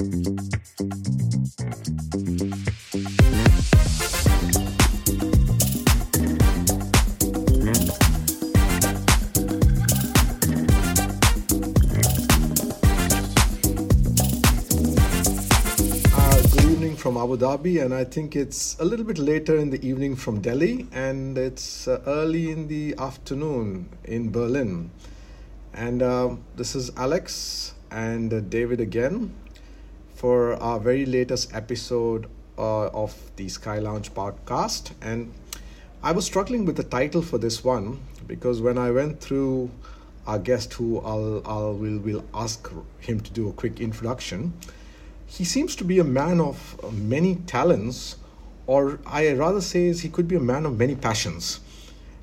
from Abu Dhabi, and I think it's a little bit later in the evening from Delhi, and it's uh, early in the afternoon in Berlin. And uh, this is Alex and uh, David again for our very latest episode uh, of the Sky Lounge podcast. And I was struggling with the title for this one because when I went through our guest, who I'll, I'll will will ask him to do a quick introduction he seems to be a man of many talents, or I rather say he could be a man of many passions.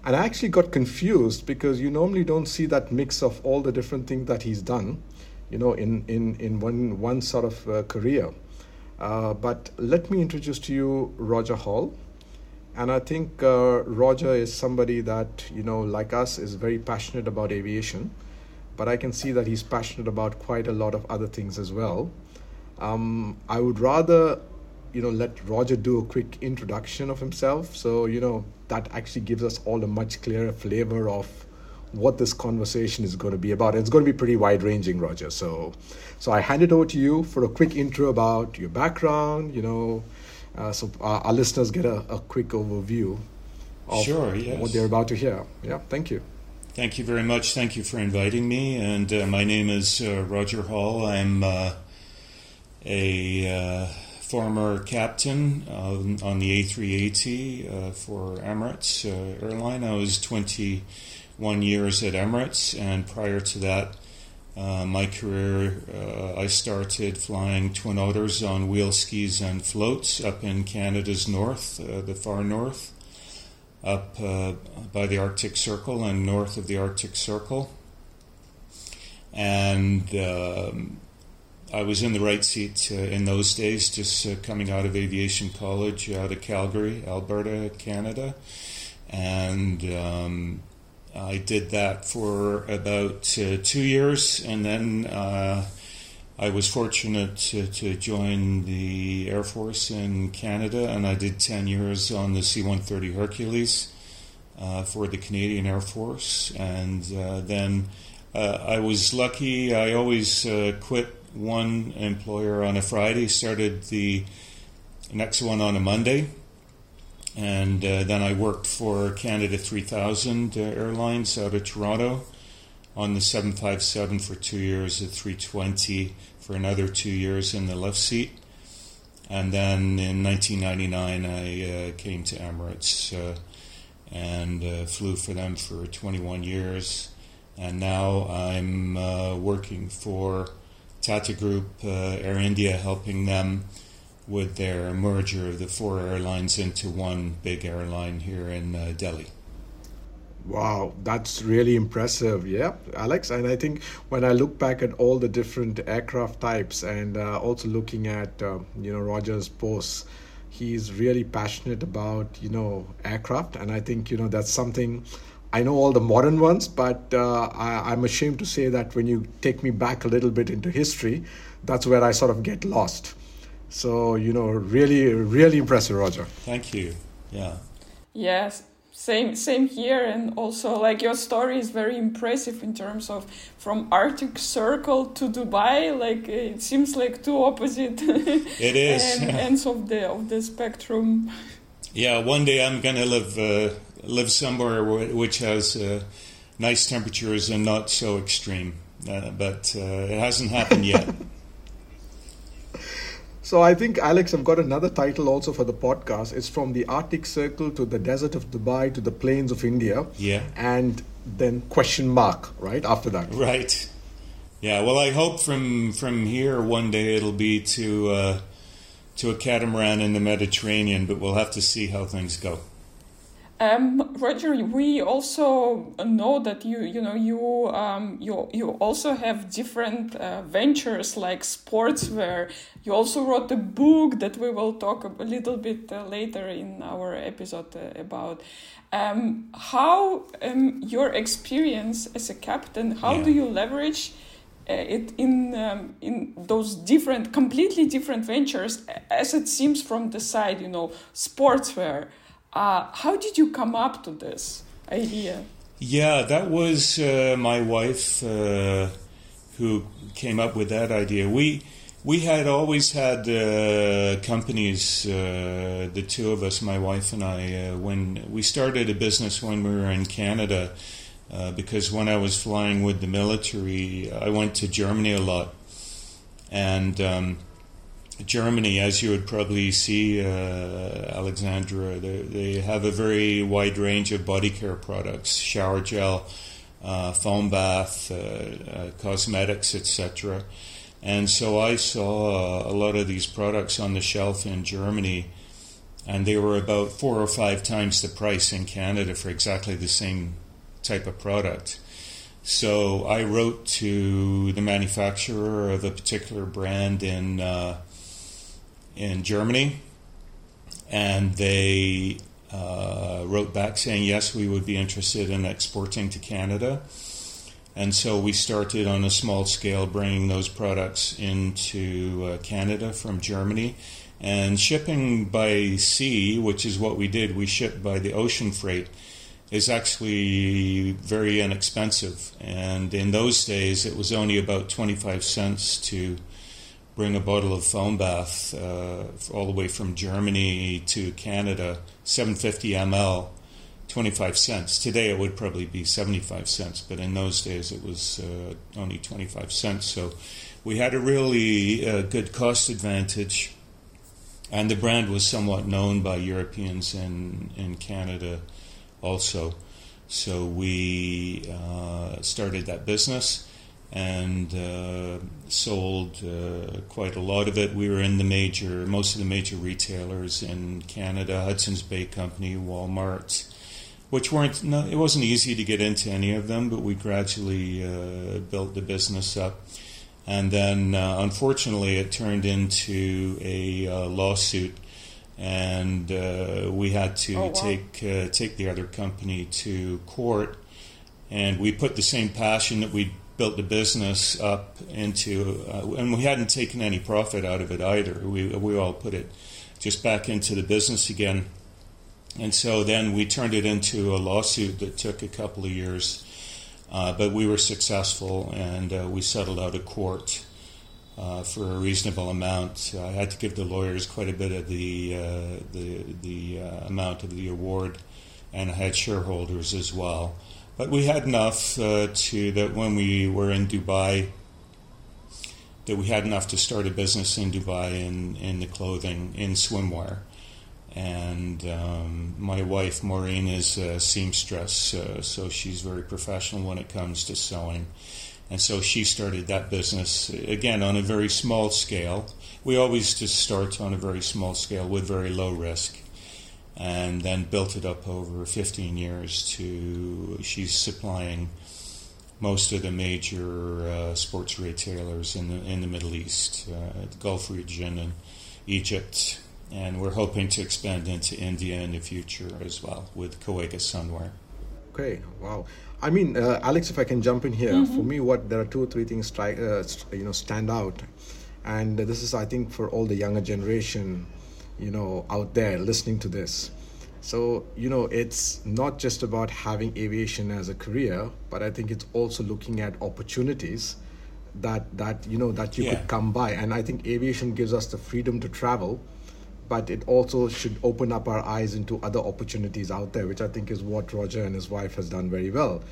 And I actually got confused because you normally don't see that mix of all the different things that he's done, you know, in, in, in one, one sort of uh, career. Uh, but let me introduce to you Roger Hall. And I think uh, Roger is somebody that, you know, like us, is very passionate about aviation. But I can see that he's passionate about quite a lot of other things as well. Um, I would rather, you know, let Roger do a quick introduction of himself. So, you know, that actually gives us all a much clearer flavor of what this conversation is going to be about. And it's going to be pretty wide ranging, Roger. So, so I hand it over to you for a quick intro about your background, you know, uh, so our, our, listeners get a, a quick overview of sure, yes. what they're about to hear. Yeah, thank you. Thank you very much. Thank you for inviting me. And uh, my name is uh, Roger Hall. I'm uh, a uh, former captain on, on the A380 uh, for Emirates uh, airline. I was 21 years at Emirates, and prior to that, uh, my career, uh, I started flying twin otters on wheel skis and floats up in Canada's north, uh, the far north, up by the Arctic Circle and north of the Arctic Circle. And um, I was in the right seat uh, in those days, just uh, coming out of aviation college out of Calgary, Alberta, Canada. And um, I did that for about uh, two years, and then uh, I was fortunate to, to, join the Air Force in Canada, and I did 10 years on the C 130 Hercules uh, for the Canadian Air Force. And uh, then I was lucky, I always quit one employer on a Friday, started the next one on a Monday, and uh, then I worked for Canada 3000 uh, Airlines out of Toronto on the 757 for two years, the 320 for another two years in the left seat. And then in 1999, I uh, came to Emirates uh, and uh, flew for them for 21 years. And now I'm uh, working for Tata Group, Air India, helping them with their merger of the four airlines into one big airline here in uh, Delhi. Wow, that's really impressive. Yeah, Alex. And I think when I look back at all the different aircraft types and uh, also looking at, uh, you know, Roger's posts, he's really passionate about, you know, aircraft. And I think, you know, that's something I know all the modern ones, but uh, I, am ashamed to say that when you take me back a little bit into history, that's where I sort of get lost. So, you know, really, really impressive, Roger. Thank you. Yeah. Yes, same same here and also like your story is very impressive in terms of from arctic circle to dubai like it seems like two opposite it is ends of the of the spectrum yeah one day i'm gonna live uh, live somewhere which has uh, nice temperatures and not so extreme. Uh, but uh, it hasn't happened yet. So I think Alex, I've got another title also for the podcast. It's from the Arctic Circle to the desert of Dubai to the plains of India. Yeah. And then question mark right after that. Right. Yeah. Well, I hope from from here one day it'll be to uh, to a catamaran in the Mediterranean, but we'll have to see how things go. Um, Roger, we also know that you, you know, you, um, you, you also have different uh, ventures like sportswear. You also wrote a book that we will talk a little bit uh, later in our episode uh, about. Um, how um, your experience as a captain? How yeah. do you leverage it in um, in those different, completely different ventures, as it seems from the side, you know, sportswear. Uh, how did you come up to this idea? Yeah, that was uh, my wife uh, who came up with that idea. We we had always had uh, companies, uh, the two of us, my wife and I, uh, when we started a business when we were in Canada. Because when I was flying with the military, I went to Germany a lot, and um, Germany, as you would probably see, uh, Alexandra, they, they, have a very wide range of body care products, shower gel, uh, foam bath, uh, uh cosmetics, etc. And so I saw a lot of these products on the shelf in Germany, and they were about four or five times the price in Canada for exactly the same type of product. So I wrote to the manufacturer of a particular brand in uh, in Germany, and they uh, wrote back saying yes, we would be interested in exporting to Canada. And so we started on a small scale bringing those products into uh, Canada from Germany. And shipping by sea, which is what we did, we shipped by the ocean freight, is actually very inexpensive. And in those days, it was only about 25 cents to bring a bottle of foam bath uh, all the way from Germany to Canada, 750 ml, 25 cents. Today it would probably be 75 cents, but in those days it was uh, only 25 cents. So we had a really uh, good cost advantage, and the brand was somewhat known by Europeans in, in Canada also. So we uh, started that business and uh, sold uh, quite a lot of it. We were in the major, most of the major retailers in Canada, Hudson's Bay Company, Walmart, which weren't. No, it wasn't easy to get into any of them, but we gradually uh, built the business up. And then, uh, unfortunately, it turned into a uh, lawsuit, and uh, we had to oh, wow. take take the other company to court. And we put the same passion that we built the business up into, uh, and we hadn't taken any profit out of it either. We we all put it just back into the business again, and so then we turned it into a lawsuit that took a couple of years, uh, but we were successful and uh, we settled out of court. Uh, for a reasonable amount, I had to give the lawyers quite a bit of the uh, the the uh, amount of the award, and I had shareholders as well. But we had enough uh, to that when we were in Dubai, that we had enough to start a business in Dubai in, in the clothing, in swimwear. And um, my wife, Maureen, is a seamstress, uh, so she's very professional when it comes to sewing. And so she started that business, again, on a very small scale. We always just start on a very small scale with very low risk and then built it up over 15 years to she's supplying most of the major uh, sports retailers in the in the Middle East, uh, the Gulf region and Egypt, and we're hoping to expand into India in the future as well with Coega Sunwear. Okay, wow. I mean, uh, Alex, if I can jump in here, mm-hmm. for me, what there are two or three things stri- uh, you know stand out, and this is, I think, for all the younger generation you know out there listening to this. So you know it's not just about having aviation as a career but i think it's also looking at opportunities that that you know that you yeah. could come by. And i think aviation gives us the freedom to travel but it also should open up our eyes into other opportunities out there which i think is what roger and his wife has done very well.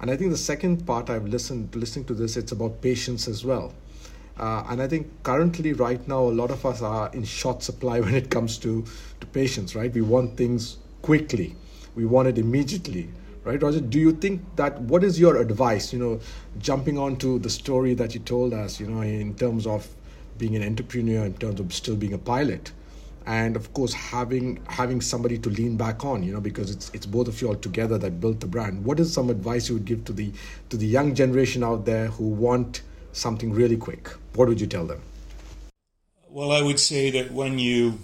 And i think the second part i've listened listening to this it's about patience as well uh, and I think currently, right now, a lot of us are in short supply when it comes to, to patience, right? We want things quickly, we want it immediately, right? Roger, do you think that what is your advice, you know, jumping onto the story that you told us, you know, in terms of being an entrepreneur, in terms of still being a pilot? and of course having having somebody to lean back on you know because it's it's both of you all together that built the brand what is some advice you would give to the to the young generation out there who want something really quick, what would you tell them? Well, I would say that when you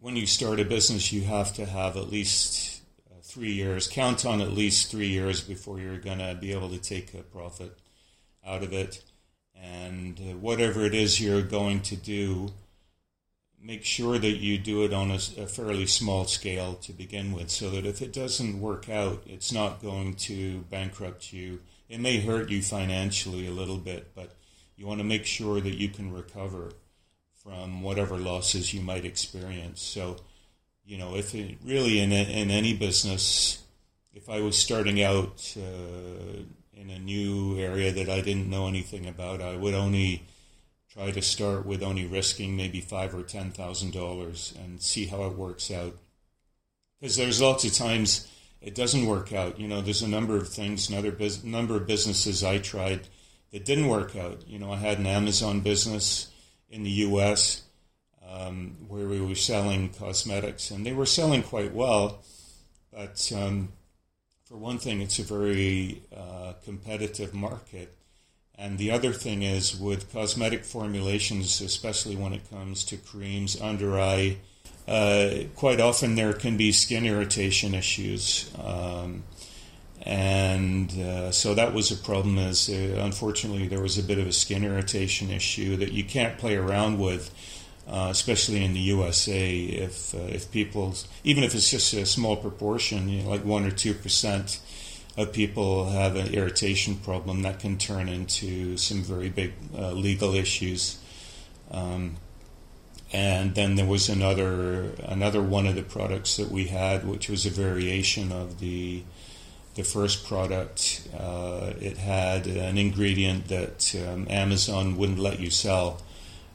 when you start a business, you have to have at least uh, three years. Count on at least three years before you're going to be able to take a profit out of it. And uh, whatever it is you're going to do, make sure that you do it on a, a, fairly small scale to begin with so that if it doesn't work out, it's not going to bankrupt you. It may hurt you financially a little bit, but you want to make sure that you can recover from whatever losses you might experience. So, you know, if it really in, in any business, if I was starting out uh, in a new area that I didn't know anything about, I would only try to start with only risking maybe five or ten thousand dollars and see how it works out. Because there's lots of times it doesn't work out. You know, there's a number of things, another bus- number of businesses I tried that didn't work out. You know, I had an Amazon business in the U.S. Um, where we were selling cosmetics, and they were selling quite well, but um, for one thing, it's a very uh, competitive market and the other thing is with cosmetic formulations, especially when it comes to creams, under eye, uh, quite often there can be skin irritation issues. Um, and uh, so that was a problem as uh, unfortunately there was a bit of a skin irritation issue that you can't play around with uh, especially in the USA if uh, if people even if it's just a small proportion you know, like 1 or 2% of people have an irritation problem that can turn into some very big uh, legal issues. Um, and then there was another another one of the products that we had, which was a variation of the the first product. Uh, it had an ingredient that um, Amazon wouldn't let you sell.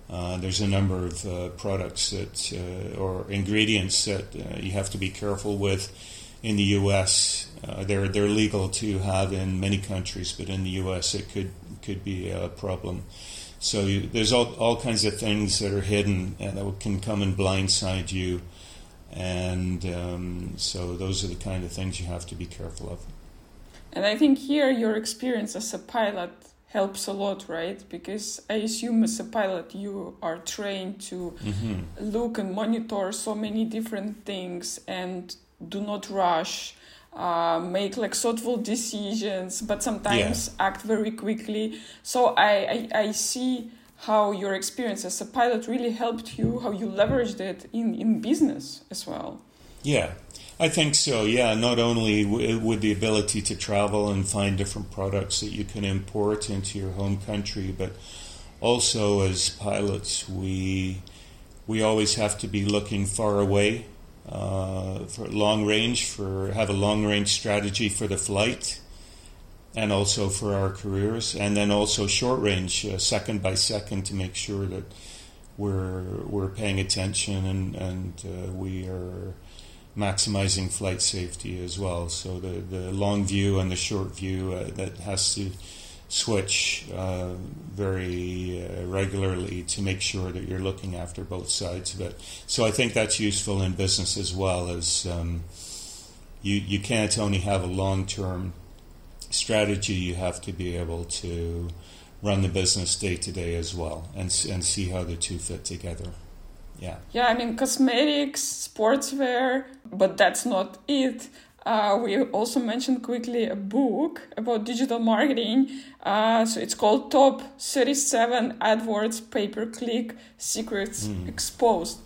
Uh, there's a number of uh, products that uh, or ingredients that uh, you have to be careful with in the U.S. Uh, they're they're legal to have in many countries, but in the U.S. it could could be a problem. So you, there's all all kinds of things that are hidden and that can come and blindside you, and um, so those are the kind of things you have to be careful of. And I think here your experience as a pilot helps a lot, right? Because I assume as a pilot you are trained to mm-hmm. look and monitor so many different things and do not rush uh, make like thoughtful decisions but sometimes yeah. act very quickly so I, I, I see how your experience as a pilot really helped you how you leveraged it in in business as well yeah I think so. Yeah, not only w- with the ability to travel and find different products that you can import into your home country, but also as pilots, we we always have to be looking far away uh, for long range, for have a long range strategy for the flight, and also for our careers, and then also short range, uh, second by second, to make sure that we're we're paying attention and and uh, we are maximizing flight safety as well. So the the long view and the short view uh, that has to switch uh, very uh, regularly to make sure that you're looking after both sides of it. So I think that's useful in business as well as um, you you can't only have a long term strategy. You have to be able to run the business day to day as well and and see how the two fit together. Yeah. Yeah, I mean cosmetics, sportswear, but that's not it. Uh, we also mentioned quickly a book about digital marketing. Uh, so it's called Top 37 AdWords Pay Per Click Secrets mm. Exposed.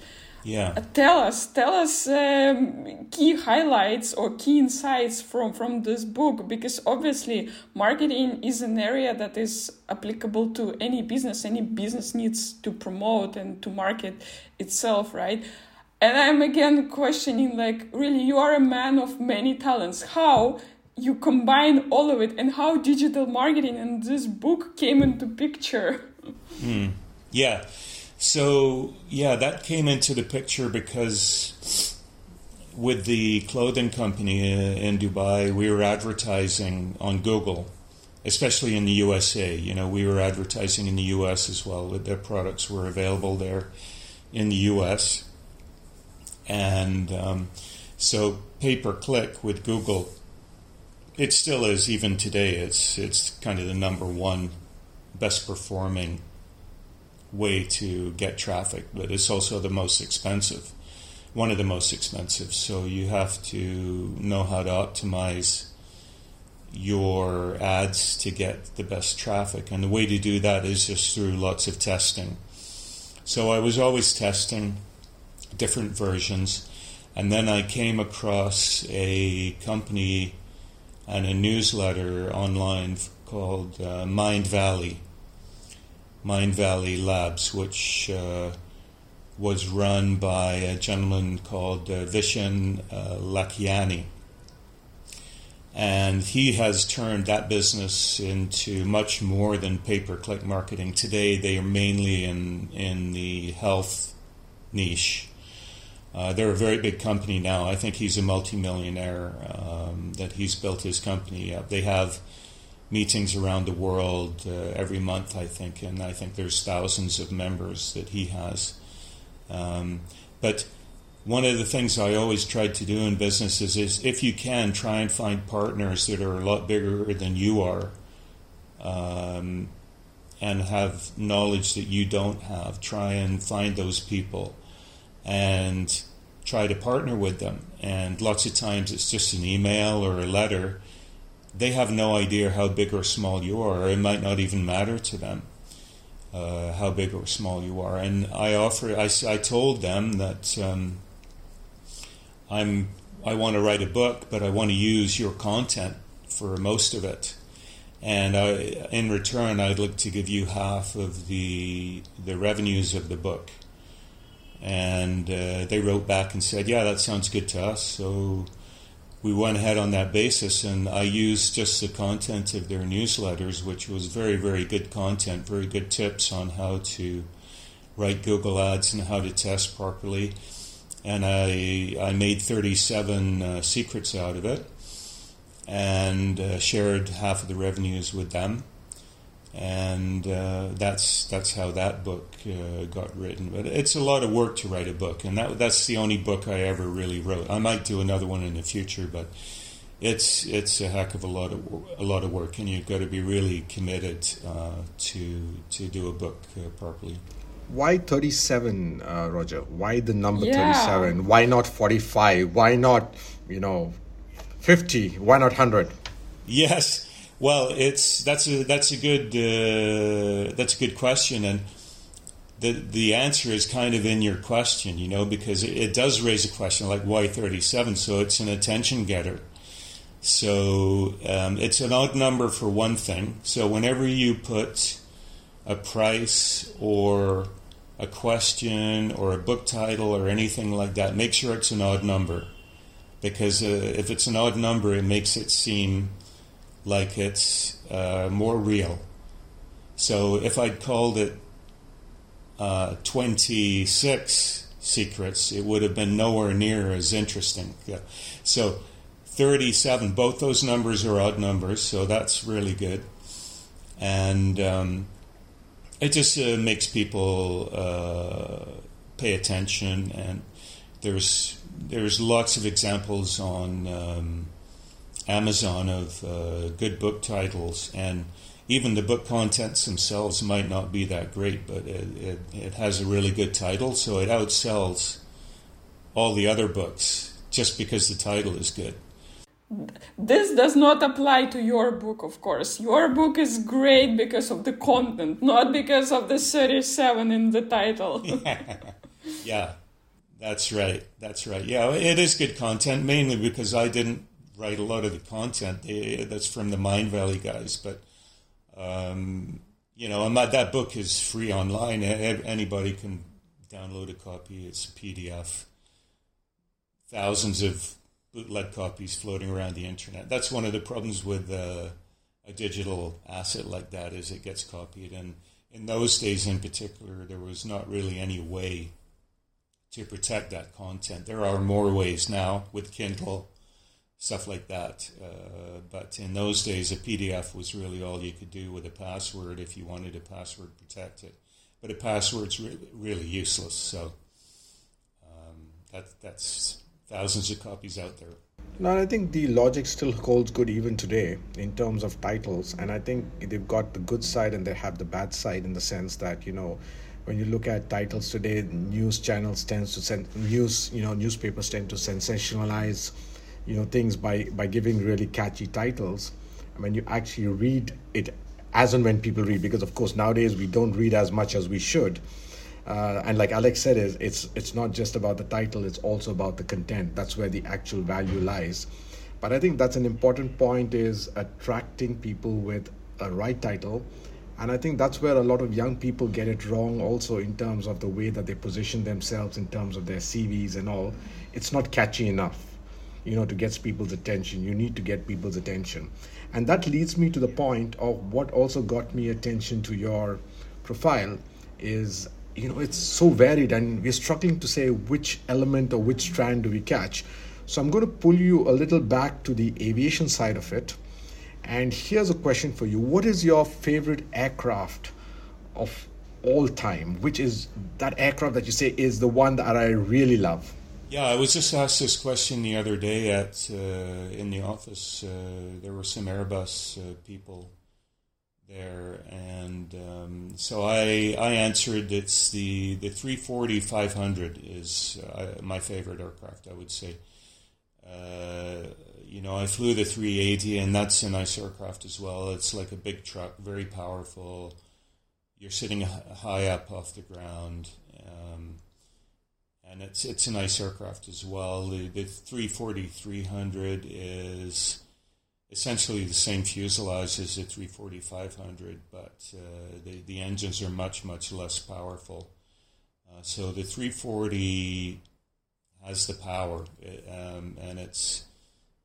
Yeah. Uh, tell us, tell us um, key highlights or key insights from from this book because obviously marketing is an area that is applicable to any business. Any business needs to promote and to market itself, right? And i'm again questioning like really you are a man of many talents. How you combine all of it and how digital marketing and this book came into picture? Mm, yeah. So yeah that came into the picture because with the clothing company in dubai we were advertising on google especially in the usa you know we were advertising in the us as well their products were available there in the us and um, so pay per click with Google, it still is even today. It's it's kind of the number one best performing way to get traffic, but it's also the most expensive, one of the most expensive. So you have to know how to optimize your ads to get the best traffic. And the way to do that is just through lots of testing. So I was always testing different versions. And then I came across a company and a newsletter online called uh, Mindvalley, Mind Valley Labs, which uh, was run by a gentleman called uh, Vishen uh, Lakhiani and he has turned that business into much more than pay-per-click marketing. Today, they are mainly in in the health niche. Uh, they're a very big company now. I think he's a multimillionaire. Um, that he's built his company up. They have meetings around the world uh, every month, I think, and I think there's thousands of members that he has. Um, but one of the things I always tried to do in businesses is if you can, try and find partners that are a lot bigger than you are um, and have knowledge that you don't have. Try and find those people and try to partner with them. And lots of times it's just an email or a letter. They have no idea how big or small you are, it might not even matter to them. Uh, how big or small you are, and I offer. I, I told them that um, I'm I want to write a book, but I want to use your content for most of it. And I, in return, I'd like to give you half of the the revenues of the book. And uh, they wrote back and said, "Yeah, that sounds good to us." So we went ahead on that basis, and I used just the content of their newsletters, which was very, very good content, very good tips on how to write Google ads and how to test properly and I I made 37 uh, secrets out of it, and uh, shared half of the revenues with them, and uh, that's that's how that book uh, got written. But it's a lot of work to write a book, and that that's the only book I ever really wrote. I might do another one in the future, but it's it's a heck of a lot of a lot of work, and you've got to be really committed uh, to to do a book uh, properly. Why 37 uh, roger? Why the number yeah. 37 why not 45 why not you know 50 why not 100 yes well it's that's a that's a good uh, that's a good question and the the answer is kind of in your question you know because it, it does raise a question like why 37 so it's an attention getter. So um, it's an odd number for one thing. So whenever you put a price or a question or a book title or anything like that, make sure it's an odd number. Because uh, if it's an odd number, it makes it seem like it's uh, more real. So if I'd called it uh, 26 secrets, it would have been nowhere near as interesting. Yeah. So 37, both those numbers are odd numbers, so that's really good. And um, it just uh, makes people uh, pay attention, and there's there's lots of examples on um, Amazon of uh, good book titles, and even the book contents themselves might not be that great, but it, it, it has a really good title, so it outsells all the other books just because the title is good this does not apply to your book, of course. Your book is great because of the content, not because of the 37 in the title. yeah. yeah, that's right. That's right. Yeah, it is good content, mainly because I didn't write a lot of the content that's from the Mind Valley guys. But, um, you know, that book is free online. Anybody can download a copy, it's a PDF. Thousands of bootleg copies floating around the internet. That's one of the problems with uh, a digital asset like that is it gets copied. And in those days, in particular, there was not really any way to protect that content. There are more ways now with Kindle, stuff like that. Uh, but in those days, a PDF was really all you could do with a password if you wanted a password protected. But a password's really, really useless. So um, that, that's thousands of copies out there. No, I think the logic still holds good even today in terms of titles, and I think they've got the good side and they have the bad side in the sense that you know when you look at titles today, news channels tends to send news, you know, newspapers tend to sensationalize, you know, things by by giving really catchy titles, when you actually read it as and when people read, because of course nowadays we don't read as much as we should. Uh, and like Alex said, is it's it's not just about the title; it's also about the content. That's where the actual value lies. But I think that's an important point: is attracting people with a right title, and I think that's where a lot of young people get it wrong. Also, in terms of the way that they position themselves, in terms of their CVs and all, it's not catchy enough you know to get people's attention. You need to get people's attention. And that leads me to the point of what also got me attention to your profile is you know it's so varied and we're struggling to say which element or which strand do we catch. So i'm going to pull you a little back to the aviation side of it. And here's a question for you. What is your favorite aircraft of all time? Which is that aircraft that you say is the one that i really love yeah, I was just asked this question the other day at uh, in the office. Uh, there were some Airbus uh, people there, and um, so I I answered it's the the 340 500 is uh, my favorite aircraft. I would say. Uh, you know, I flew the 380, and that's a nice aircraft as well. It's like a big truck, very powerful. You're sitting high up off the ground. Um, and it's it's a nice aircraft as well. The, the 340 300 is essentially the same fuselage as the 340 500, but uh, the the engines are much much less powerful. Uh, so the 340 has the power, um, and it's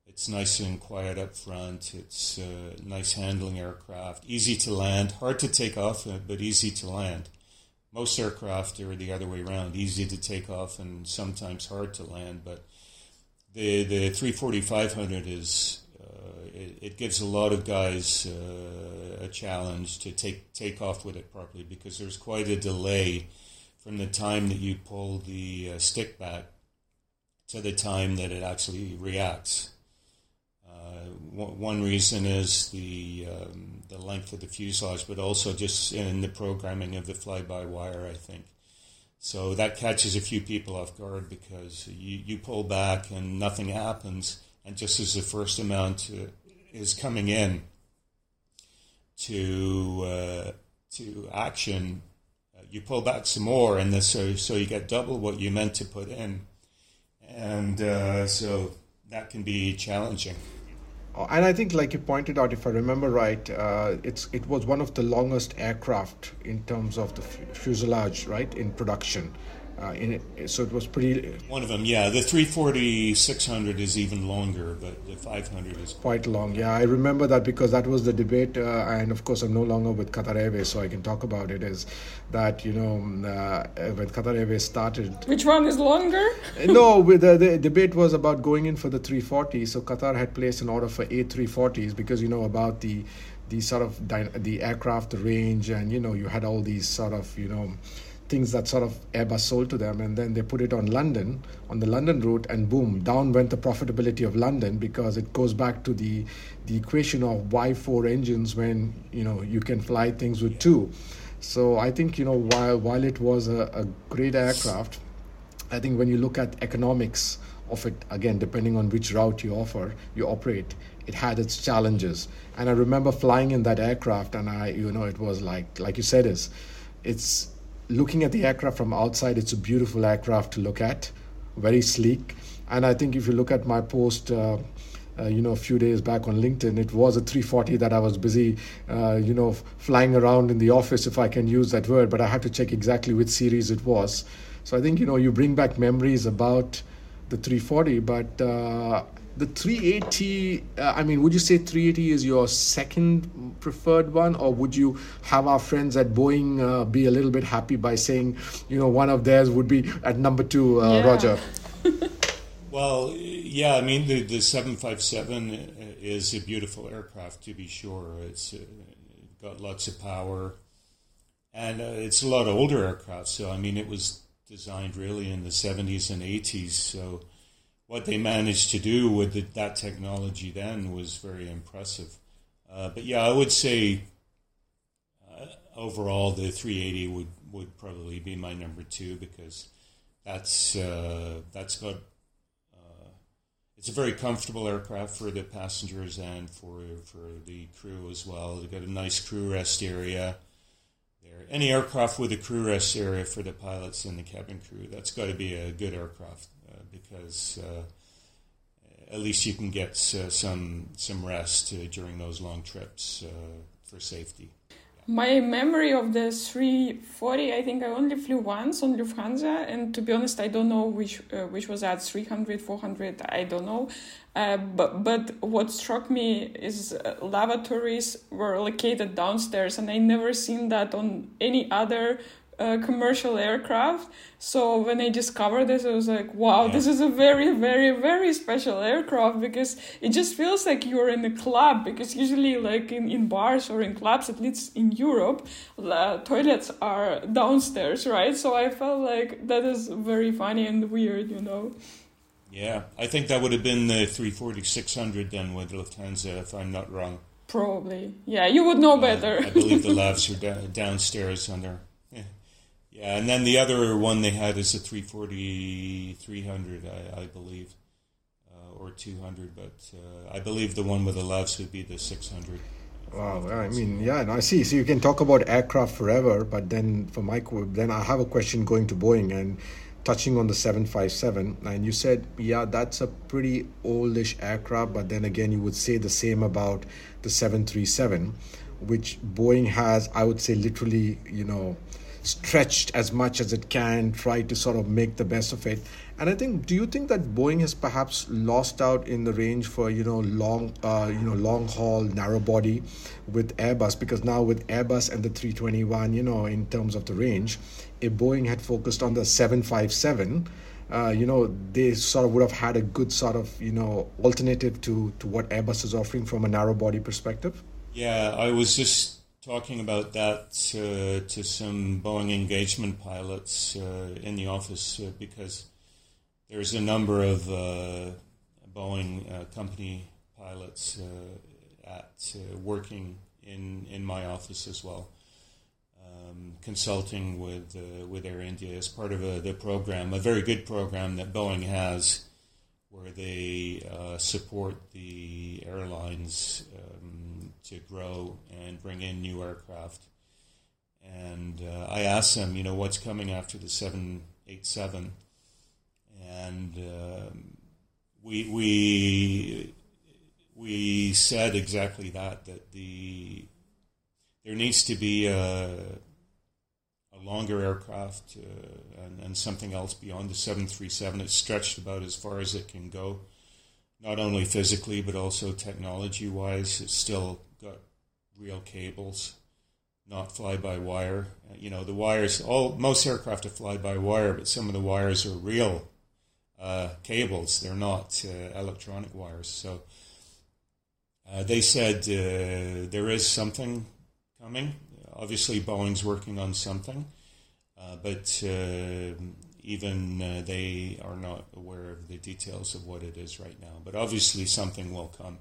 it's nice and quiet up front. It's a nice handling aircraft, easy to land, hard to take off, but easy to land most aircraft are the other way around, easy to take off and sometimes hard to land. But the the 340 500 is uh, it, it, gives a lot of guys uh, a challenge to take take off with it properly because there's quite a delay from the time that you pull the uh, stick back to the time that it actually reacts. Uh, one reason is the um, the length of the fuselage, but also just in the programming of the fly-by-wire, I think. So that catches a few people off guard because you, you pull back and nothing happens, and just as the first amount is coming in to uh, to action, uh, you pull back some more, and so so you get double what you meant to put in, and uh, so that can be challenging and I think, like you pointed out, if I remember right, uh, it's it was one of the longest aircraft in terms of the fuselage, right, in production. Uh, in it, so it was pretty. One of them, yeah. The 340 600 is even longer, but the 500 is quite long. Yeah, I remember that because that was the debate, uh, and of course, I'm no longer with Qatar Airways, so I can talk about it. Is that you know uh, when Qatar Airways started? Which one is longer? no, the, the debate was about going in for the 340. So Qatar had placed an order for A340s because you know about the the sort of the aircraft range, and you know you had all these sort of you know things that sort of Airbus sold to them, and then they put it on London, on the London route, and boom, down went the profitability of London because it goes back to the the equation of why four engines when you know you can fly things with two. So I think you know while while it was a, a great aircraft, I think when you look at economics of it again, depending on which route you offer, you operate, it had its challenges. And I remember flying in that aircraft, and I you know it was like like you said is it's looking at the aircraft from outside, it's a beautiful aircraft to look at, very sleek. And I think if you look at my post, uh, uh, you know, a few days back on LinkedIn, it was a 340 that I was busy, uh, you know, flying around in the office, if I can use that word, but I had to check exactly which series it was. So I think, you know, you bring back memories about the 340, but uh, the 380 uh, i mean would you say 380 is your second preferred one? Or would you have our friends at boeing uh, be a little bit happy by saying you know one of theirs would be at number two uh, yeah. roger? Well yeah i mean the, the 757 is a beautiful aircraft to be sure. It's uh, got lots of power. And uh, it's a lot older aircraft so i mean it was designed really in the 70s and 80s so what they managed to do with the, that technology then was very impressive. Uh, but yeah, I would say uh, overall the 380 would, would probably be my number two because that's uh, that's got uh, it's a very comfortable aircraft for the passengers and for for the crew as well. They've got a nice crew rest area. There, any aircraft with a crew rest area for the pilots and the cabin crew, that's got to be a good aircraft because uh, at least you can get uh, some some rest uh, during those long trips for safety. My memory of the 340, I think I only flew once on Lufthansa, and to be honest, I don't know which uh, which was at 300, 400, I don't know. Uh, but but what struck me is uh, lavatories were located downstairs, and I never seen that on any other uh, commercial aircraft. So when I discovered this, I was like, wow, yeah. this is a very, very, very special aircraft because it just feels like you're in a club. Because usually, like in, in bars or in clubs, at least in Europe, uh, toilets are downstairs, right? So I felt like that is very funny and weird, you know. Yeah, I think that would have been the 340 600 then with Lufthansa, if I'm not wrong. Probably. Yeah, you would know better. Uh, I believe the lavs are da- downstairs on their yeah, and then the other one they had is a 340 300, I, I believe, uh, or 200, but uh, I believe the one with the lavs would be the 600. Wow, I mean, yeah, I see. So you can talk about aircraft forever, but then for Mike, then I have a question going to Boeing and touching on the 757. And you said, yeah, that's a pretty oldish aircraft, but then again, you would say the same about the 737, which Boeing has, I would say, literally, you know, stretched as much as it can, try to sort of make the best of it. And I think, do you think that Boeing has perhaps lost out in the range for you know long, uh, you know long haul narrow body with Airbus? Because now with Airbus and the 321, you know, in terms of the range, if Boeing had focused on the 757. Uh, you know, they sort of would have had a good sort of, you know, alternative to, to what Airbus is offering from a narrow body perspective. Yeah, I was just talking about that uh, to some Boeing engagement pilots uh, in the office uh, because there's a number of uh, Boeing uh, company pilots uh, at working in in my office as well, um, consulting with with Air India as part of a, the program, a very good program that Boeing has, where they support the airlines. To grow and bring in new aircraft. And uh, I asked them, you know, what's coming after the 787? And um, we, we, we said exactly that, that the, there needs to be a, a longer aircraft uh, and, and something else beyond the 737. It's stretched about as far as it can go not only physically but also technology wise. It's still real cables, not fly by wire. Uh, you know, the wires, all most aircraft are fly by wire, but some of the wires are real uh, cables. They're not uh, electronic wires. So uh, they said uh, there is something coming. Obviously, Boeing's working on something, uh, but even they are not aware of the details of what it is right now. But obviously, something will come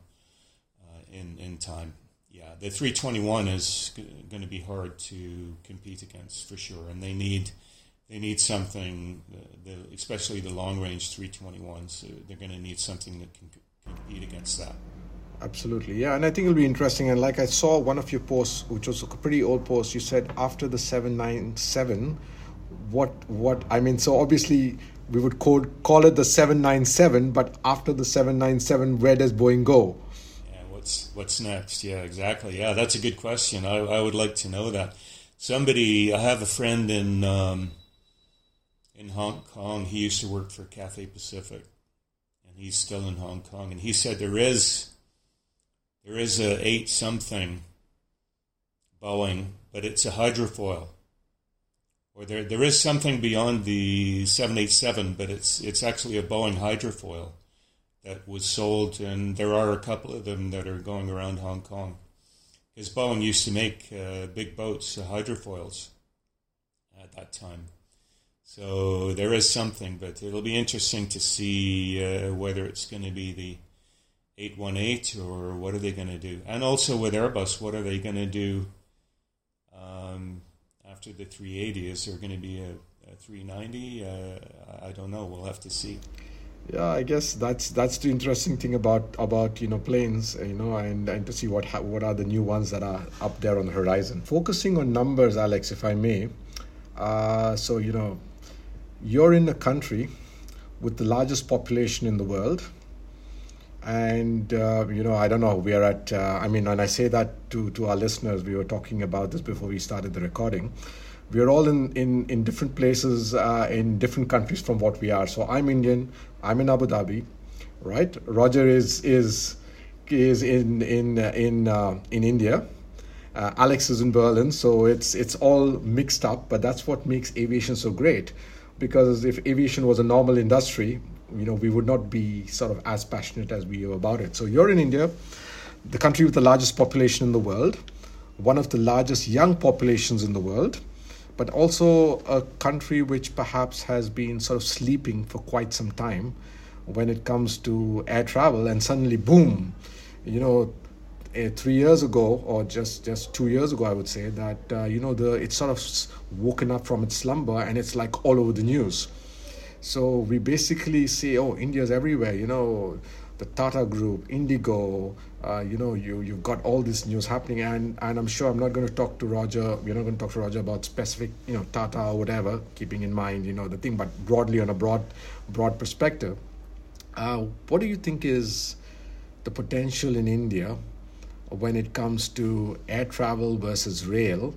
in in time yeah, the 321 is g- going to be hard to compete against for sure, and they need they need something, uh, the, especially the long range 321s. Uh, they're going to need something that can compete against that. Absolutely, yeah, and I think it'll be interesting. And like I saw one of your posts, which was a pretty old post, you said after the 797, what what I mean. So obviously we would call call it the 797, but after the 797, where does Boeing go? What's what's next? Yeah, exactly. Yeah, that's a good question. I, I would like to know that. Somebody, I have a friend in um, in Hong Kong. He used to work for Cathay Pacific, and he's still in Hong Kong. And he said there is there is a eight something Boeing, but it's a hydrofoil. Or there there is something beyond the seven eight seven, but it's it's actually a Boeing hydrofoil that was sold, and there are a couple of them that are going around Hong Kong. Because Boeing used to make uh, big boats, uh, hydrofoils, at that time. So there is something, but it'll be interesting to see uh, whether it's going to be the 818 or what are they going to do. And also with Airbus, what are they going to do um, after the 380? Is there going to be a, a 390? Uh, I don't know. We'll have to see. Yeah, I guess that's that's the interesting thing about about you know planes, you know, and, and to see what ha- what are the new ones that are up there on the horizon. Focusing on numbers, Alex, if I may. Uh, so you know, you're in a country with the largest population in the world, and uh, you know, I don't know, we are at. Uh, I mean, when I say that to to our listeners, we were talking about this before we started the recording we are all in, in, in different places uh, in different countries from what we are. So I'm Indian. I'm in Abu Dhabi, right? Roger is is is in in in uh, in India. Uh, Alex is in Berlin. So it's it's all mixed up. But that's what makes aviation so great, because if aviation was a normal industry, you know, we would not be sort of as passionate as we are about it. So you're in India, the country with the largest population in the world, one of the largest young populations in the world but also a country which perhaps has been sort of sleeping for quite some time when it comes to air travel, and suddenly, boom, you know, uh, three years ago, or just just two years ago, I would say that uh, you know the it's sort of woken up from its slumber, and it's like all over the news. So we basically say, oh, India's everywhere, you know the Tata Group, Indigo. Uh, you know, you you've got all this news happening, and and I'm sure I'm not going to talk to Roger. We're not going to talk to Roger about specific, you know, Tata or whatever, keeping in mind, you know, the thing, but broadly on a broad broad perspective. Uh, what do you think is the potential in India when it comes to air travel versus rail?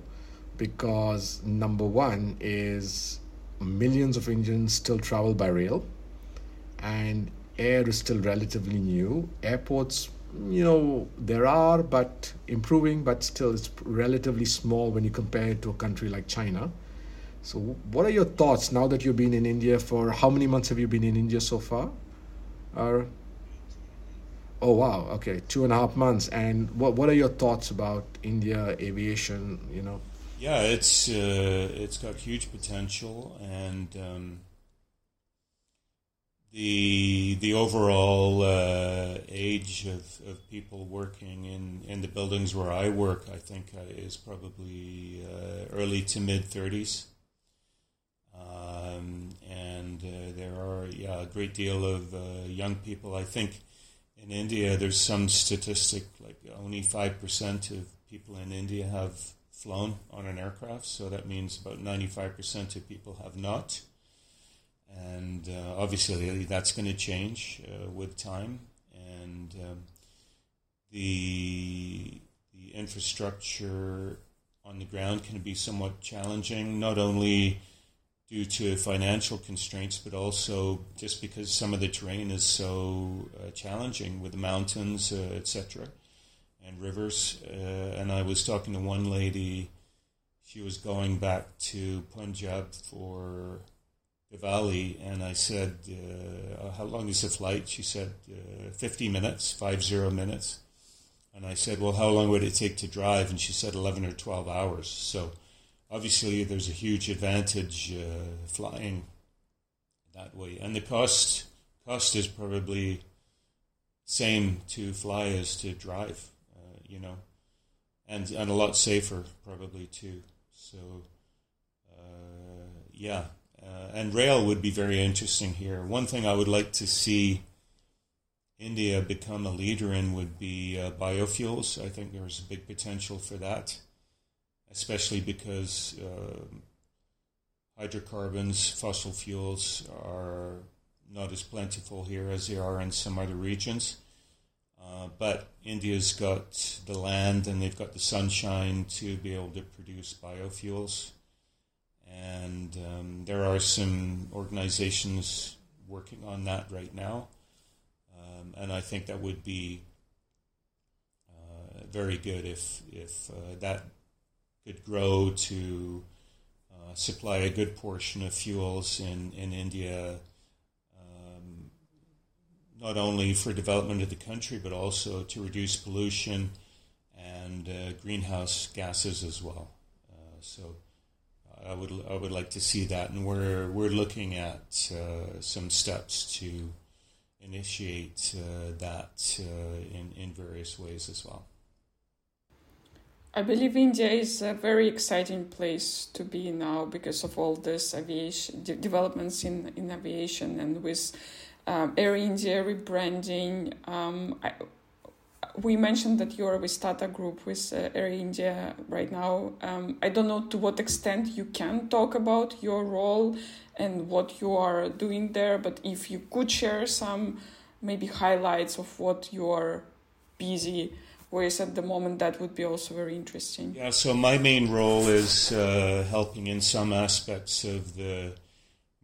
Because number one is millions of Indians still travel by rail, and air is still relatively new. Airports, you know, there are, but improving, but still it's relatively small when you compare it to a country like China. So, what are your thoughts now that you've been in India for how many months have you been in India so far? Or oh wow, okay, two and a half months. And what what are your thoughts about India aviation? You know. Yeah, it's uh, it's got huge potential, and um, the the overall uh, age of, of people working in, in the buildings where I work, I think, uh, is probably uh, early to mid thirties, um, and uh, there are yeah a great deal of uh, young people. I think in India, there's some statistic like only five percent of people in India have flown on an aircraft, so that means about ninety five percent of people have not and uh, obviously that's going to change uh, with time. And um, the the infrastructure on the ground can be somewhat challenging not only due to financial constraints but also just because some of the terrain is so uh, challenging with the mountains uh, etc and rivers. Uh, and I was talking to one lady. She was going back to Punjab for Diwali, and I said, uh, "How long is the flight?" She said, uh, "50 minutes, five zero minutes." And I said, "Well, how long would it take to drive?" And she said, "11 or 12 hours." So, obviously, there's a huge advantage uh, flying that way, and the cost cost is probably same to fly as to drive, uh, you know, and and a lot safer probably too. So, uh, yeah and rail would be very interesting here. One thing I would like to see India become a leader in would be uh, biofuels. I think there's a big potential for that, especially because uh, hydrocarbons, fossil fuels are not as plentiful here as they are in some other regions. Uh, but India's got the land and they've got the sunshine to be able to produce biofuels and um, there are some organizations working on that right now. Um, and I think that would be uh, very good if if uh, that could grow to uh, supply a good portion of fuels in in India. Um, not only for development of the country, but also to reduce pollution and uh, greenhouse gases as well. Uh, so, I would I would like to see that, and we're we're looking at uh, some steps to initiate uh, that uh, in in various ways as well. I believe India is a very exciting place to be now because of all this aviation de- developments in in aviation and with um, Air India rebranding. Um, I, we mentioned that you're with Tata Group with uh, Air India right now. Um, I don't know to what extent you can talk about your role and what you are doing there, but if you could share some maybe highlights of what you are busy with at the moment, that would be also very interesting. Yeah, so my main role is uh, helping in some aspects of the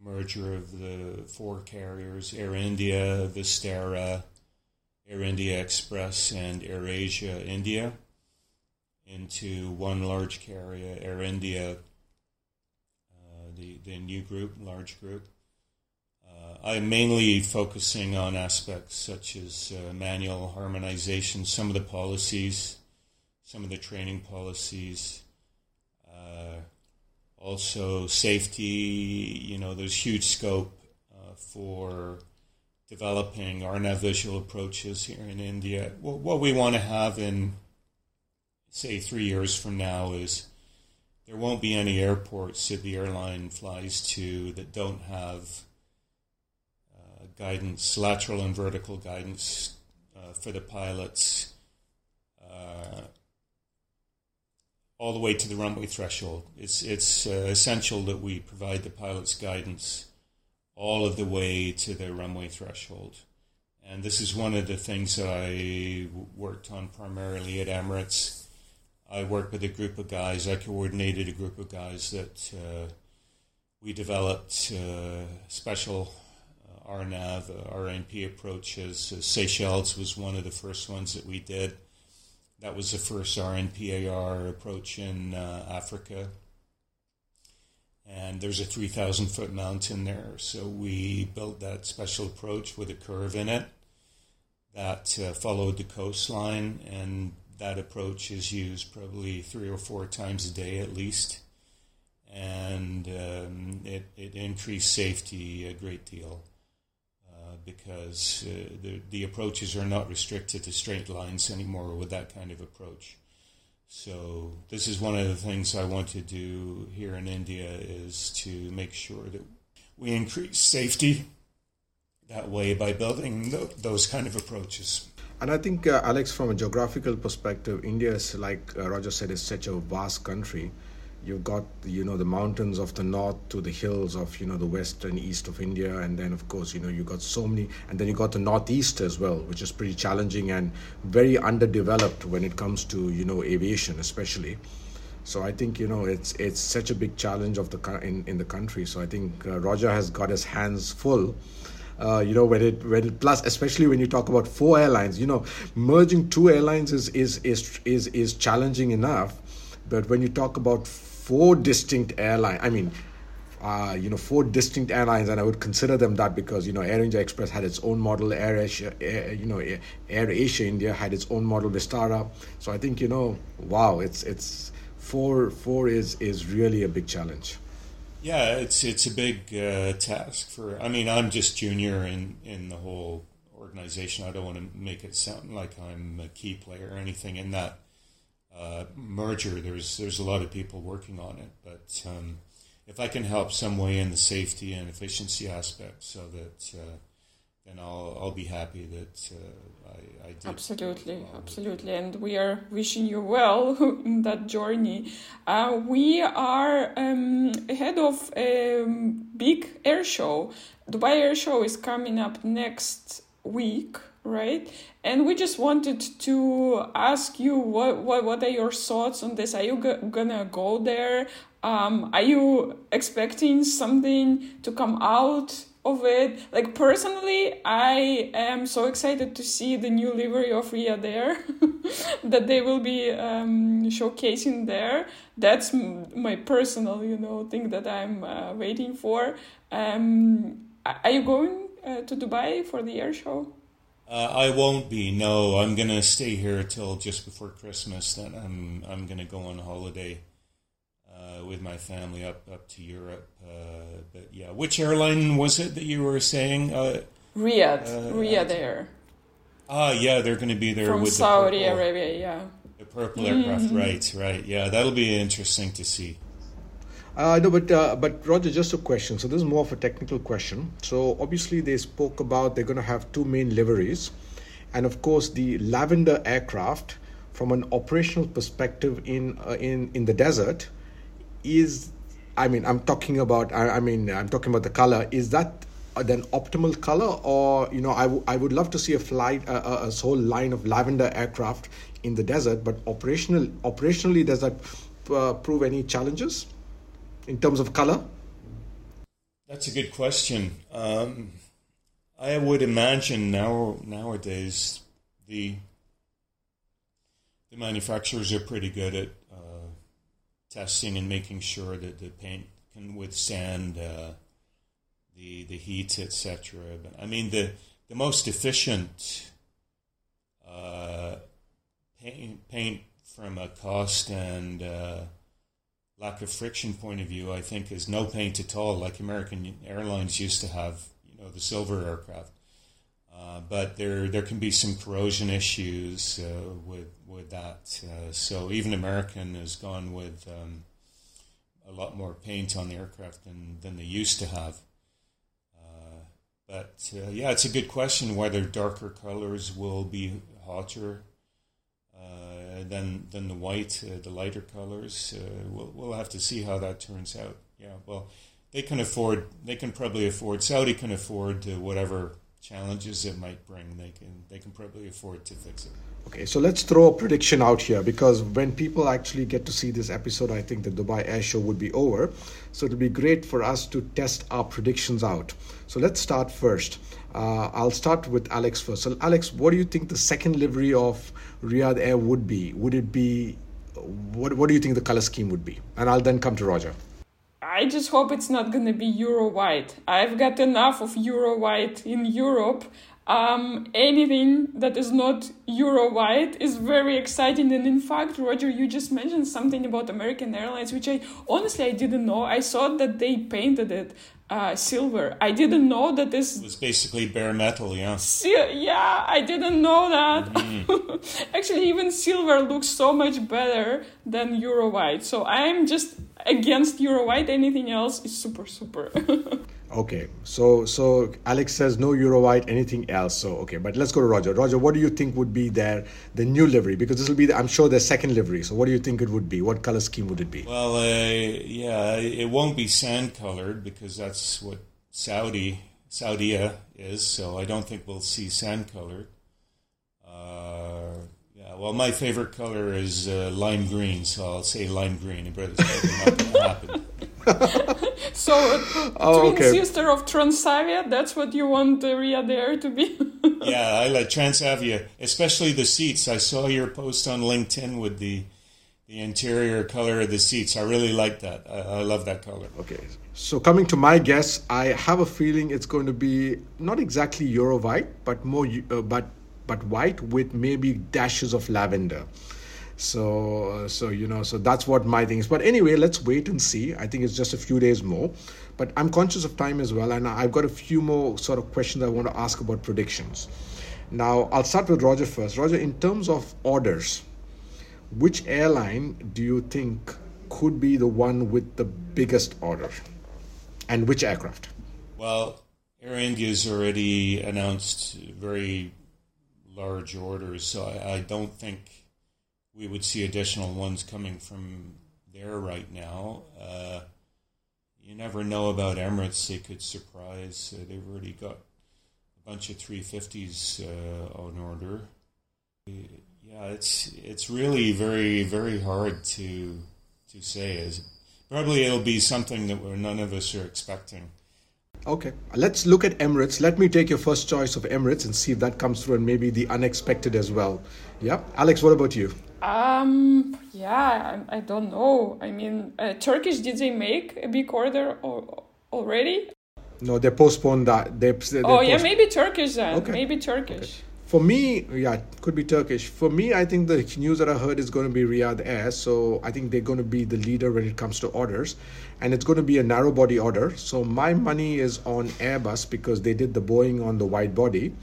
merger of the four carriers Air India, Vistara, Air India Express, and Air Asia India into one large carrier, Air India, uh, the, the new group, large group. Uh, I'm mainly focusing on aspects such as uh, manual harmonization, some of the policies, some of the training policies, uh, also safety. You know, there's huge scope uh, for developing our visual approaches here in India. What we want to have in, say, three years from now is there won't be any airports that the airline flies to that don't have uh, guidance, lateral and vertical guidance uh, for the pilots. Uh, all the way to the runway threshold. It's it's uh, essential that we provide the pilots guidance all of the way to the runway threshold. And this is one of the things that I worked on primarily at Emirates. I worked with a group of guys, I coordinated a group of guys that uh, we developed uh, special uh, RNAV, uh, RNP approaches. Uh, Seychelles was one of the first ones that we did. That was the first RNPAR approach in uh, Africa and there's a 3,000 foot mountain there. So we built that special approach with a curve in it that uh, followed the coastline, and that approach is used probably three or four times a day at least. And um, it, it increased safety a great deal uh, because uh, the, the approaches are not restricted to straight lines anymore with that kind of approach. So this is one of the things I want to do here in India is to make sure that we increase safety that way by building th- those kind of approaches. And I think, uh, Alex, from a geographical perspective, India is like uh, Roger said, is such a vast country you've got you know the mountains of the north to the hills of you know the west and east of India, and then of course you know you got so many, and then you got the northeast as well, which is pretty challenging and very underdeveloped when it comes to you know aviation, especially. So I think you know it's it's such a big challenge of the in in the country. So I think uh, Roger has got his hands full. Uh, you know when it when it plus especially when you talk about four airlines you know merging two airlines is is is is, is challenging enough but when you talk about four distinct airlines. I mean, uh, you know, four distinct airlines, and I would consider them that because you know, Air India Express had its own model, Air Asia, Air, you know, Air Asia India had its own model, Vistara. So I think you know, wow, it's it's four four is is really a big challenge. Yeah, it's it's a big uh, task for. I mean, I'm just junior in in the whole organization. I don't want to make it sound like I'm a key player or anything in that uh, merger, there's there's a lot of people working on it. But um, if I can help some way in the safety and efficiency aspect, so that uh, then I'll I'll be happy that uh, I, I did. Absolutely, absolutely, and we are wishing you well in that journey. Uh, we are um, ahead of a big air show. Dubai Air Show is coming up next week right? And we just wanted to ask you what what, what are your thoughts on this? Are you g- gonna go there? Um, are you expecting something to come out of it? Like personally, I am so excited to see the new livery of Ria there that they will be um, showcasing there. That's my personal, you know, thing that I'm uh, waiting for. Um, are you going uh, to Dubai for the air show? Uh, I won't be. No, I'm gonna stay here till just before Christmas. Then I'm I'm gonna go on holiday uh, with my family up up to Europe. Uh, but yeah, which airline was it that you were saying? Uh, Riyadh, uh, Riyadh Air. Ah, yeah, they're going to be there from with Saudi the purple, Arabia. Yeah, the purple mm-hmm. aircraft. Right, right. Yeah, that'll be interesting to see. Uh, no, but uh, but Roger, just a question. So this is more of a technical question. So obviously they spoke about they're going to have two main liveries, and of course the Lavender aircraft, from an operational perspective in uh, in in the desert, is, I mean, I'm talking about. I, I mean, I'm talking about the color. Is that then optimal color, or you know, I, w- I would love to see a flight, a, a, a whole line of Lavender aircraft in the desert. But operational, operationally, does that uh, prove any challenges? In terms of color? That's a good question. Um, I would imagine now nowadays the the manufacturers are pretty good at uh, testing and making sure that the paint can withstand uh, the the heat, etc. But I mean the the most efficient uh, paint, paint from a cost and uh, lack of friction point of view, I think is no paint at all, like American Airlines used to have, you know, the silver aircraft. Uh, but there there can be some corrosion issues uh, with with that. Uh, so even American has gone with um, a lot more paint on the aircraft than, than they used to have. Uh, but uh, yeah, it's a good question whether darker colors will be hotter than than the white, uh, the lighter colors. Uh, we'll we'll have to see how that turns out. Yeah, well, they can afford. They can probably afford. Saudi can afford uh, whatever challenges it might bring. They can they can probably afford to fix it. Okay, so let's throw a prediction out here because when people actually get to see this episode, I think the Dubai Air Show would be over. So it'll be great for us to test our predictions out. So let's start first. Uh, I'll start with Alex first. So, Alex, what do you think the second livery of Riyadh Air would be? Would it be what? What do you think the color scheme would be? And I'll then come to Roger. I just hope it's not gonna be Euro white. I've got enough of Euro white in Europe. Um, anything that is not Euro white is very exciting. And in fact, Roger, you just mentioned something about American Airlines, which I honestly I didn't know. I saw that they painted it uh, silver. I didn't know that this it was basically bare metal. Yeah. yeah, I didn't know that. Mm-hmm. Actually, even silver looks so much better than Euro white. So I'm just against Euro white. Anything else is super super. Okay, so so Alex says no Euro white, anything else. So okay, but let's go to Roger. Roger, what do you think would be their the new livery? Because this will be, the, I'm sure, their second livery. So what do you think it would be? What color scheme would it be? Well, uh, yeah, it won't be sand colored because that's what Saudi Saudia is. So I don't think we'll see sand colored. Uh, yeah, well, my favorite color is uh, lime green, so I'll say lime green, but it's not going to happen. So, oh, twin okay. sister of Transavia, that's what you want the Riyadh Air to be? yeah, I like Transavia, especially the seats. I saw your post on LinkedIn with the the interior color of the seats. I really like that. I, I, love that color. Okay. So coming to my guess, I have a feeling it's going to be not exactly Euro white, but more uh, but but white with maybe dashes of lavender so uh, so you know so that's what my thing is. But anyway let's wait and see. I think it's just a few days more. But i'm conscious of time as well and i've got a few more sort of questions i want to ask about predictions. Now i'll start with roger first. Roger in terms of orders which airline do you think could be the one with the biggest order? And which aircraft? Well air india's already announced very large orders so i, I don't think we would see additional ones coming from there right now. Uh, you never know about Emirates; they could surprise. Uh, they've already got a bunch of 350s uh, on order. Yeah, it's it's really very very hard to to say. Is probably it'll be something that none of us are expecting. Okay, let's look at Emirates. Let me take your first choice of Emirates and see if that comes through and maybe the unexpected as well. Yeah, Alex, what about you? Um, yeah, I, I don't know. I mean, uh, Turkish, did they make a big order or, already? No, they postponed that. They, they oh, yeah, maybe Turkish then. Okay. Maybe Turkish. Okay. For me, yeah, could be Turkish. For me, I think the news that I heard is going to be Riyadh Air. So I think they're going to be the leader when it comes to orders. And it's going to be a narrow body order. So my money is on Airbus because they did the Boeing on the wide body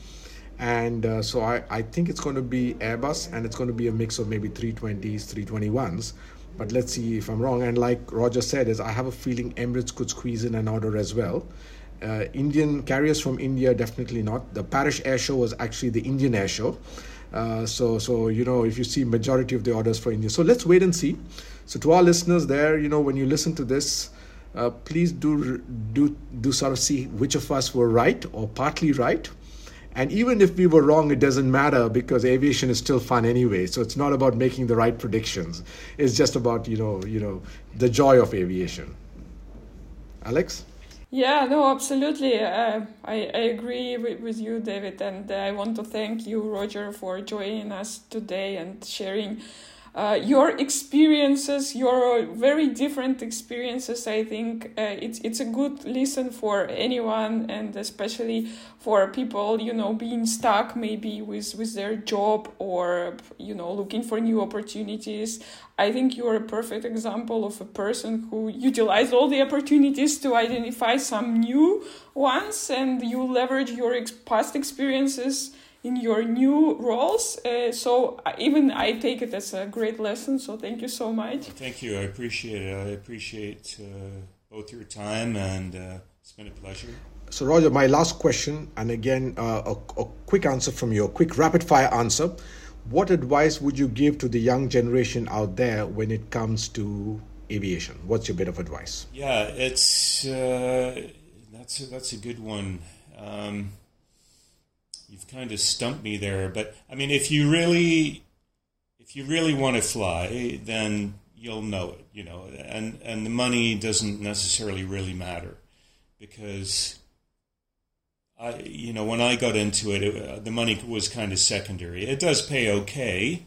and uh, so I, I think it's going to be Airbus and it's going to be a mix of maybe 320s 321s but let's see if I'm wrong. And like Roger said, is I have a feeling Emirates could squeeze in an order as well. Uh, Indian carriers from India definitely not. The Paris Air Show was actually the Indian Air Show. Uh, so so you know if you see majority of the orders for India. So let's wait and see. So to our listeners there, you know when you listen to this, uh, please do do do sort of see which of us were right or partly right. And even if we were wrong, it doesn't matter because aviation is still fun anyway. So it's not about making the right predictions. It's just about you know you know the joy of aviation. Alex. Yeah, no, absolutely. Uh, I, I agree with, with you, David, and I want to thank you, Roger, for joining us today and sharing uh, your experiences, your very different experiences. I think uh, it's it's a good listen for anyone, and especially for people, you know, being stuck maybe with with their job or you know looking for new opportunities. I think you are a perfect example of a person who utilized all the opportunities to identify some new ones, and you leverage your ex- past experiences in your new roles. Uh, so even I take it as a great lesson. So thank you so much. Thank you. I appreciate it. I appreciate uh, both your time and uh, it's been a pleasure. So Roger, my last question, and again uh, a, a quick answer from you, a quick rapid fire answer. What advice would you give to the young generation out there when it comes to aviation? What's your bit of advice? Yeah, it's uh, that's a, that's a good one. Um, you've kind of stumped me there. But I mean, if you really, if you really want to fly, then you'll know it, you know, and and the money doesn't necessarily really matter because. I, you know, when I got into it, it the money was kind of secondary. It does pay okay,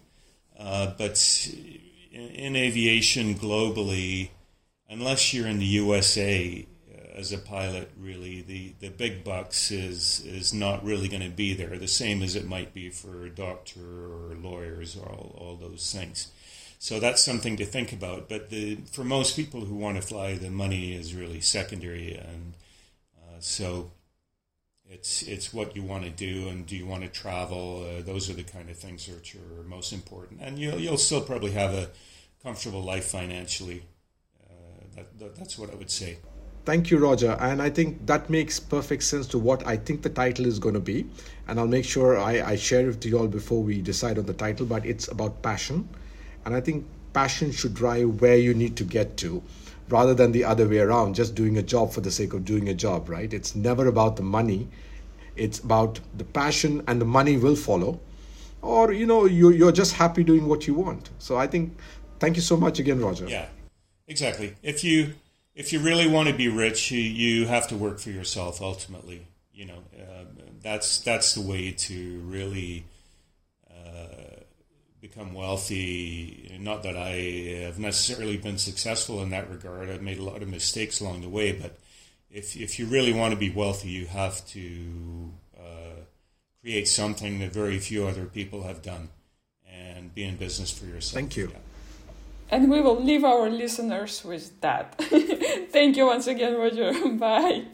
uh, but in, in aviation globally, unless you're in the USA, as a pilot, really, the, the big bucks is is not really going to be there. The same as it might be for a doctor or lawyers or all, all those things. So that's something to think about. But the, for most people who want to fly, the money is really secondary, and uh, so it's it's what you want to do and do you want to travel. Uh, those are the kind of things that are most important, and you'll you'll still probably have a comfortable life financially. Uh, that, that, that's what I would say. Thank you, Roger. And I think that makes perfect sense to what I think the title is going to be. And I'll make sure I, I share it to you all before we decide on the title. But it's about passion. And I think passion should drive where you need to get to rather than the other way around, just doing a job for the sake of doing a job, right? It's never about the money. It's about the passion and the money will follow. Or, you know, you're, you're just happy doing what you want. So I think, thank you so much again, Roger. Yeah, exactly. If you if you really want to be rich, you, you have to work for yourself ultimately. You know, uh, that's that's the way to really uh, become wealthy. Not that I have necessarily been successful in that regard. I've made a lot of mistakes along the way, but if if you really want to be wealthy, you have to uh, create something that very few other people have done, and be in business for yourself. Thank you. Yeah. And we will leave our listeners with that. Thank you once again, Roger. Bye.